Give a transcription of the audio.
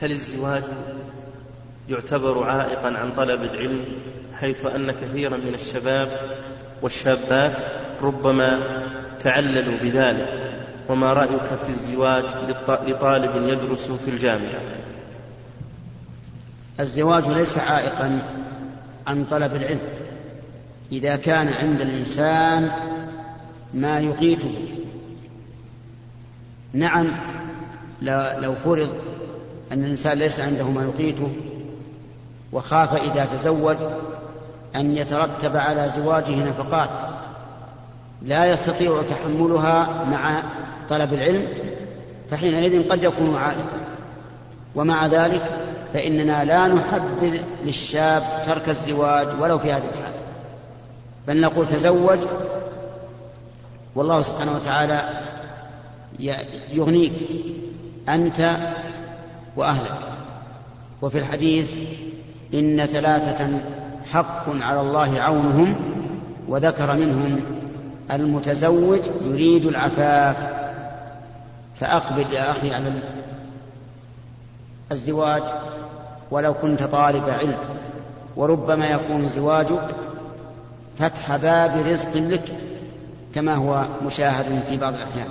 هل الزواج يعتبر عائقا عن طلب العلم حيث أن كثيرا من الشباب والشابات ربما تعللوا بذلك؟ وما رأيك في الزواج لطالب يدرس في الجامعة؟ الزواج ليس عائقا عن طلب العلم. إذا كان عند الإنسان ما يقيته نعم لو فرض أن الإنسان ليس عنده ما يقيته وخاف إذا تزوج أن يترتب على زواجه نفقات لا يستطيع تحملها مع طلب العلم فحينئذ قد يكون عائقا ومع ذلك فإننا لا نحبذ للشاب ترك الزواج ولو في هذه الحال بل نقول تزوج والله سبحانه وتعالى يغنيك أنت وأهلك وفي الحديث إن ثلاثة حق على الله عونهم وذكر منهم المتزوج يريد العفاف. فأقبل يا أخي على الزواج ولو كنت طالب علم وربما يكون زواجك فتح باب رزق لك كما هو مشاهد في بعض الأحيان.